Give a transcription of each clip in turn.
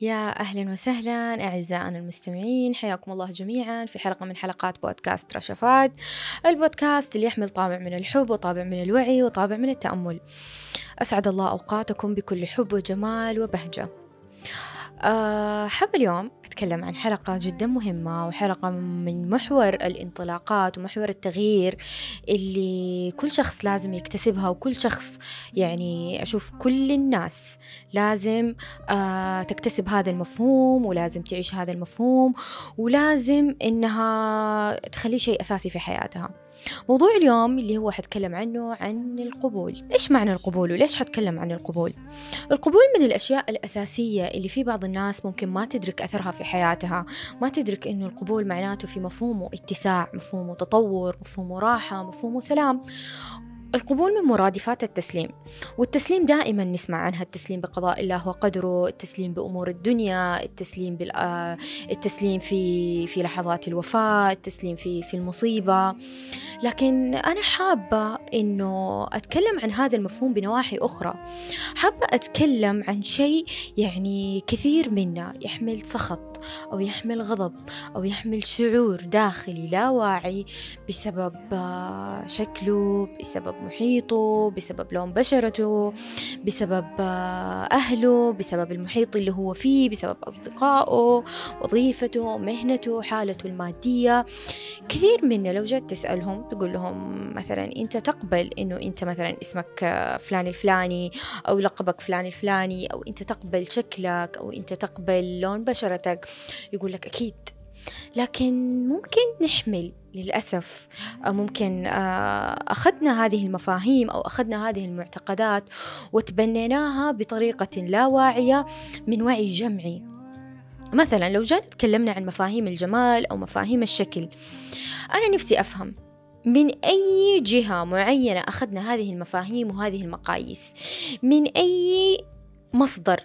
يا أهلا وسهلا أعزائنا المستمعين حياكم الله جميعا في حلقة من حلقات بودكاست رشفات. البودكاست اللي يحمل طابع من الحب وطابع من الوعي وطابع من التأمل. أسعد الله أوقاتكم بكل حب وجمال وبهجة. أه حب اليوم أتكلم عن حلقة جدا مهمة وحلقة من محور الانطلاقات ومحور التغيير اللي كل شخص لازم يكتسبها وكل شخص يعني أشوف كل الناس لازم آه تكتسب هذا المفهوم ولازم تعيش هذا المفهوم ولازم إنها تخليه شيء أساسي في حياتها. موضوع اليوم اللي هو حتكلم عنه عن القبول. إيش معنى القبول وليش حتكلم عن القبول؟ القبول من الأشياء الأساسية اللي في بعض الناس ممكن ما تدرك أثرها في حياتها. ما تدرك إنه القبول معناته في مفهومه اتساع مفهومه تطور مفهومه راحة مفهومه سلام. القبول من مرادفات التسليم والتسليم دائما نسمع عنها التسليم بقضاء الله وقدره التسليم بأمور الدنيا التسليم بال... التسليم في في لحظات الوفاة التسليم في في المصيبة. لكن أنا حابة إنه أتكلم عن هذا المفهوم بنواحي أخرى. حابة أتكلم عن شيء يعني كثير منا يحمل سخط أو يحمل غضب أو يحمل شعور داخلي لا واعي بسبب شكله بسبب محيطه بسبب لون بشرته بسبب أهله بسبب المحيط اللي هو فيه بسبب أصدقائه وظيفته مهنته حالته المادية. كثير منا لو جيت تسألهم تقول لهم مثلا أنت تقبل إنه أنت مثلا اسمك فلان الفلاني أو لقبك فلان الفلاني أو أنت تقبل شكلك أو أنت تقبل لون بشرتك. يقول لك أكيد. لكن ممكن نحمل للأسف ممكن أخذنا هذه المفاهيم أو أخذنا هذه المعتقدات وتبنيناها بطريقة لا واعية من وعي جمعي. مثلا لو جينا تكلمنا عن مفاهيم الجمال أو مفاهيم الشكل أنا نفسي أفهم من أي جهة معينة أخذنا هذه المفاهيم وهذه المقاييس؟ من أي مصدر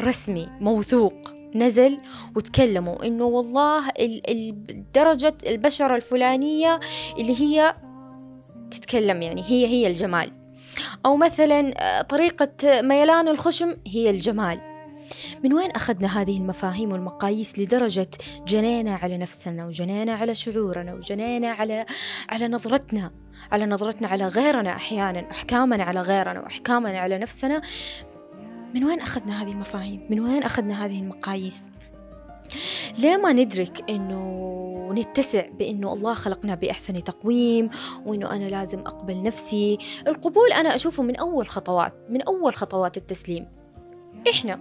رسمي موثوق؟ نزل وتكلموا إنه والله درجة البشرة الفلانية اللي هي تتكلم يعني هي هي الجمال. أو مثلا طريقة ميلان الخشم هي الجمال. من وين أخذنا هذه المفاهيم والمقاييس لدرجة جنينا على نفسنا وجنينا على شعورنا وجنينا على على نظرتنا؟ على نظرتنا على غيرنا أحيانا أحكامنا على غيرنا وأحكامنا على نفسنا. من وين أخذنا هذه المفاهيم؟ من وين أخذنا هذه المقاييس؟ ليه ما ندرك إنه نتسع بإنه الله خلقنا بأحسن تقويم وإنه أنا لازم أقبل نفسي؟ القبول أنا أشوفه من أول خطوات من أول خطوات التسليم. إحنا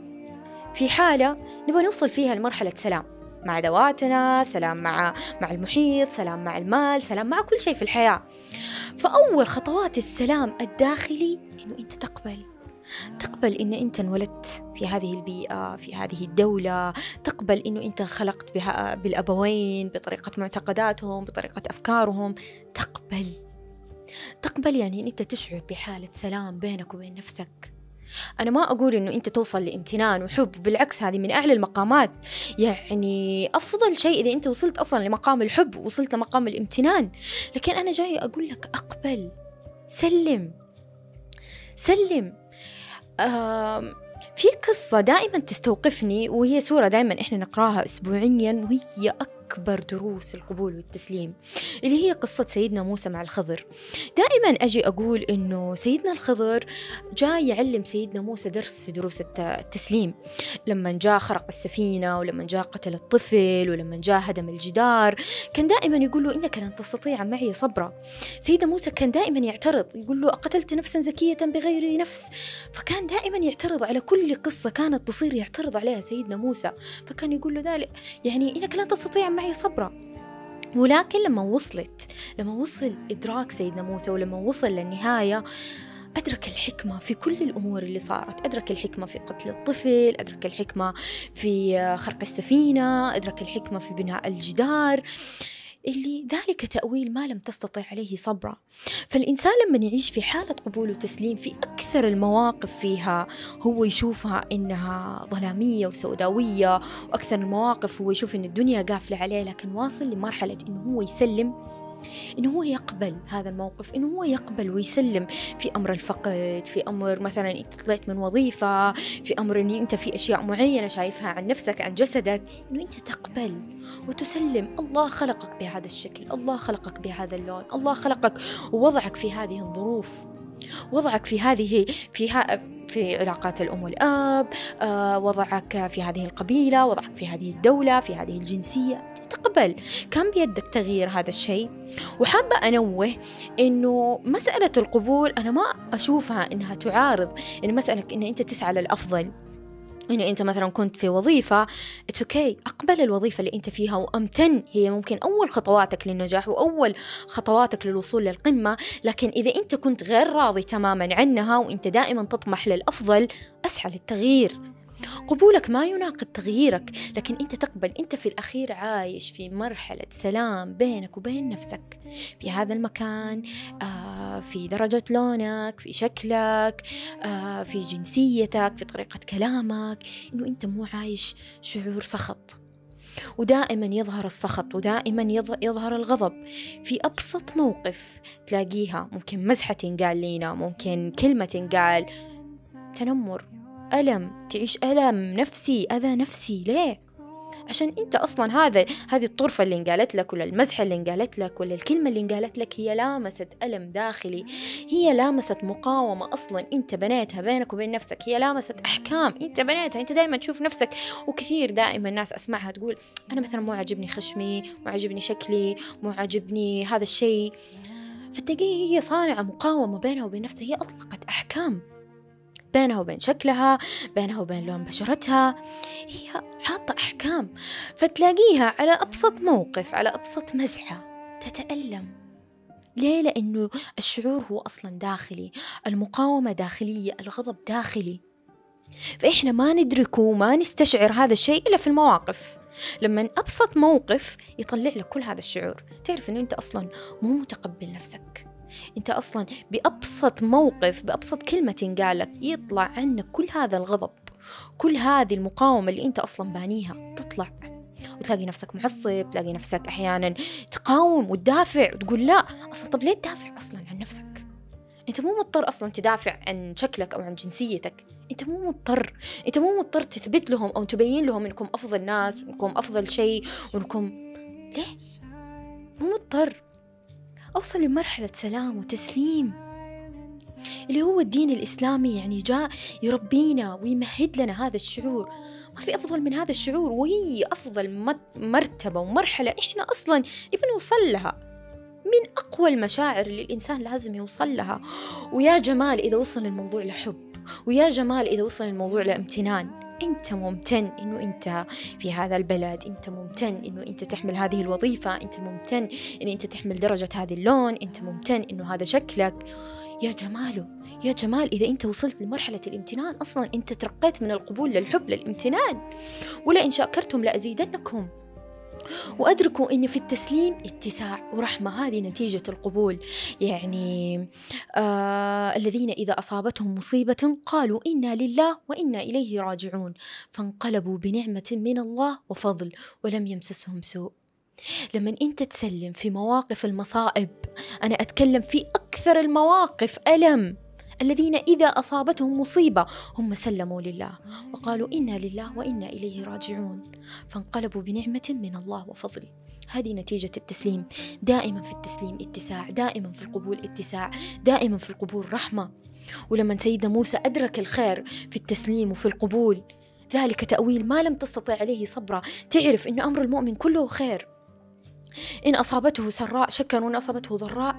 في حالة نبغى نوصل فيها لمرحلة سلام. مع ادواتنا سلام مع مع المحيط سلام مع المال سلام مع كل شيء في الحياة. فأول خطوات السلام الداخلي إنه أنت تقبل. تقبل إن أنت انولدت في هذه البيئة في هذه الدولة. تقبل إنه أنت خلقت بها بالأبوين بطريقة معتقداتهم بطريقة أفكارهم. تقبل. تقبل يعني إن أنت تشعر بحالة سلام بينك وبين نفسك. أنا ما أقول إنه أنت توصل لامتنان وحب بالعكس هذه من أعلى المقامات. يعني أفضل شيء إذا أنت وصلت أصلا لمقام الحب وصلت لمقام الامتنان. لكن أنا جاي أقول لك أقبل. سلم. سلم. في قصة دائما تستوقفني وهي سورة دائما إحنا نقرأها أسبوعيا وهي أكبر دروس القبول والتسليم اللي هي قصة سيدنا موسى مع الخضر. دائما أجي أقول إنه سيدنا الخضر جاء يعلم سيدنا موسى درس في دروس التسليم. لما جاء خرق السفينة ولما جاء قتل الطفل ولما جاء هدم الجدار كان دائما يقول له إنك لن تستطيع معي صبرا. سيدنا موسى كان دائما يعترض يقول له أقتلت نفسا زكية بغير نفس؟ فكان دائما يعترض على كل قصة كانت تصير يعترض عليها سيدنا موسى. فكان يقول له ذلك يعني إنك لن تستطيع معي صبرا. ولكن لما وصلت لما وصل إدراك سيدنا موسى ولما وصل للنهاية أدرك الحكمة في كل الأمور اللي صارت. أدرك الحكمة في قتل الطفل أدرك الحكمة في خرق السفينة أدرك الحكمة في بناء الجدار. اللي ذلك تأويل ما لم تستطع عليه صبرا. فالإنسان لما يعيش في حالة قبول وتسليم في أكثر المواقف فيها هو يشوفها إنها ظلامية وسوداوية وأكثر المواقف هو يشوف إن الدنيا قافلة عليه لكن واصل لمرحلة إنه هو يسلم. إنه هو يقبل هذا الموقف إنه هو يقبل ويسلم في أمر الفقد في أمر مثلا أنت طلعت من وظيفة في أمر أن أنت في أشياء معينة شايفها عن نفسك عن جسدك إنه أنت تقبل وتسلم. الله خلقك بهذا الشكل الله خلقك بهذا اللون الله خلقك ووضعك في هذه الظروف وضعك في هذه في ها في علاقات الأم والأب آه وضعك في هذه القبيلة وضعك في هذه الدولة في هذه الجنسية. تقبل. كان بيدك تغيير هذا الشيء؟ وحابة أنوه إنه مسألة القبول أنا ما أشوفها إنها تعارض. إن مسألة إن أنت تسعى للأفضل. إنه أنت مثلا كنت في وظيفة it's okay okay. أقبل الوظيفة اللي أنت فيها وأمتن. هي ممكن أول خطواتك للنجاح وأول خطواتك للوصول للقمة. لكن إذا أنت كنت غير راضي تماما عنها وأنت دائما تطمح للأفضل أسعى للتغيير. قبولك ما يناقض تغييرك لكن أنت تقبل أنت في الأخير عايش في مرحلة سلام بينك وبين نفسك. في هذا المكان آه في درجة لونك في شكلك آه في جنسيتك في طريقة كلامك إنه أنت مو عايش شعور سخط. ودائما يظهر السخط ودائما يظهر الغضب. في أبسط موقف تلاقيها ممكن مزحة تنقال لينا ممكن كلمة تنقال تنمر. ألم تعيش ألم نفسي أذى نفسي ليه؟ عشان أنت أصلا هذا هذه الطرفة اللي انقالت لك ولا المزحة اللي انقالت لك ولا الكلمة اللي انقالت لك هي لامست ألم داخلي. هي لامست مقاومة أصلا أنت بنيتها بينك وبين نفسك. هي لامست أحكام أنت بنيتها. أنت دائما تشوف نفسك وكثير دائما الناس أسمعها تقول أنا مثلا مو عاجبني خشمي مو عاجبني شكلي مو عاجبني هذا الشيء. فتلاقيه هي صانعة مقاومة بينها وبين نفسها. هي أطلقت أحكام. بينها وبين شكلها بينها وبين لون بشرتها. هي حاطة أحكام فتلاقيها على أبسط موقف على أبسط مزحة تتألم. ليه؟ لأنه الشعور هو أصلا داخلي المقاومة داخلية الغضب داخلي. فإحنا ما ندركه وما نستشعر هذا الشيء إلا في المواقف. لما أبسط موقف يطلع لك كل هذا الشعور. تعرف أنه أنت أصلا مو متقبل نفسك. أنت أصلا بأبسط موقف بأبسط كلمة تنقالك يطلع عنك كل هذا الغضب كل هذه المقاومة اللي أنت أصلا بانيها تطلع. وتلاقي نفسك معصب تلاقي نفسك أحيانا تقاوم وتدافع وتقول لا أصلا طب ليه تدافع أصلا عن نفسك؟ أنت مو مضطر أصلا تدافع عن شكلك أو عن جنسيتك. أنت مو مضطر. أنت مو مضطر تثبت لهم أو تبين لهم إنكم أفضل ناس وانكم أفضل شيء وإنكم ليه؟ مو مضطر. أوصل لمرحلة سلام وتسليم اللي هو الدين الإسلامي يعني جاء يربينا ويمهد لنا هذا الشعور. ما في أفضل من هذا الشعور وهي أفضل مرتبة ومرحلة إحنا أصلا نبي نوصل لها. من أقوى المشاعر اللي الإنسان لازم يوصل لها. ويا جمال إذا وصل الموضوع لحب ويا جمال إذا وصل الموضوع لامتنان. انت ممتن انه انت في هذا البلد انت ممتن انه انت تحمل هذه الوظيفة انت ممتن إن انت تحمل درجة هذا اللون انت ممتن إنه هذا شكلك. يا جماله يا جمال إذا أنت وصلت لمرحلة الامتنان أصلا أنت ترقيت من القبول للحب للامتنان. ولئن شاكرتم لأزيدنكم. وأدركوا أن في التسليم اتساع ورحمة هذه نتيجة القبول. يعني آه الذين إذا أصابتهم مصيبة قالوا إنا لله وإنا إليه راجعون. فانقلبوا بنعمة من الله وفضل ولم يمسسهم سوء. لما انت تسلم في مواقف المصائب أنا أتكلم في أكثر المواقف ألم. الذين إذا أصابتهم مصيبة هم سلموا لله وقالوا إنا لله وإنا إليه راجعون. فانقلبوا بنعمة من الله وفضل. هذه نتيجة التسليم. دائما في التسليم اتساع دائما في القبول اتساع دائما في القبول رحمة. ولما سيدنا موسى أدرك الخير في التسليم وفي القبول ذلك تأويل ما لم تستطع عليه صبرا. تعرف أن أمر المؤمن كله خير. إن أصابته سراء شكر. وإن أصابته ضراء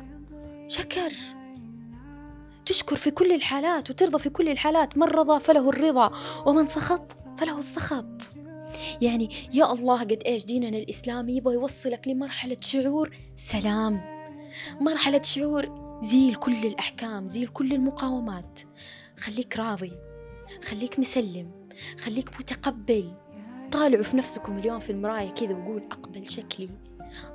شكر. تشكر في كل الحالات وترضى في كل الحالات من رضى فله الرضا ومن سخط فله السخط. يعني يا الله قد إيش ديننا الاسلامي يبغى يوصلك لمرحلة شعور سلام. مرحلة شعور زيل كل الأحكام زيل كل المقاومات. خليك راضي خليك مسلم خليك متقبل. طالعوا في نفسكم اليوم في المراية كذا وقول أقبل شكلي.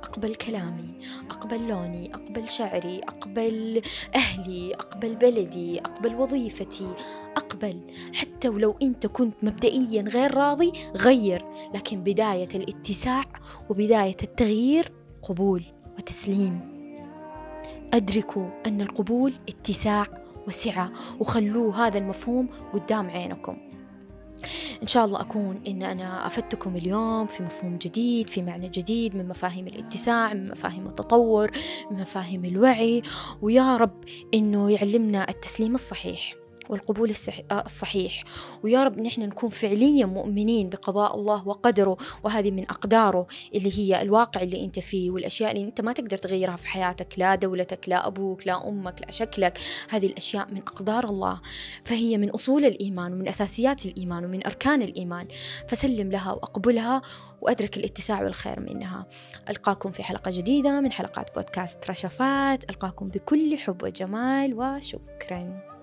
أقبل كلامي أقبل لوني أقبل شعري أقبل أهلي أقبل بلدي أقبل وظيفتي. أقبل حتى ولو أنت كنت مبدئيا غير راضي غير. لكن بداية الاتساع وبداية التغيير قبول وتسليم. أدركوا أن القبول اتساع وسعة وخلوه هذا المفهوم قدام عينكم. إن شاء الله أكون إن أنا أفدتكم اليوم في مفهوم جديد في معنى جديد من مفاهيم الاتساع من مفاهيم التطور من مفاهيم الوعي. ويا رب إنه يعلمنا التسليم الصحيح. والقبول آه، الصحيح. ويا رب نحن نكون فعليا مؤمنين بقضاء الله وقدره وهذه من أقداره اللي هي الواقع اللي أنت فيه والأشياء اللي أنت ما تقدر تغيرها في حياتك لا دولتك لا أبوك لا أمك لا شكلك. هذه الأشياء من أقدار الله. فهي من أصول الإيمان ومن أساسيات الإيمان ومن أركان الإيمان. فسلم لها وأقبلها وأدرك الاتساع والخير منها. ألقاكم في حلقة جديدة من حلقات بودكاست رشفات. ألقاكم بكل حب وجمال وشكراً.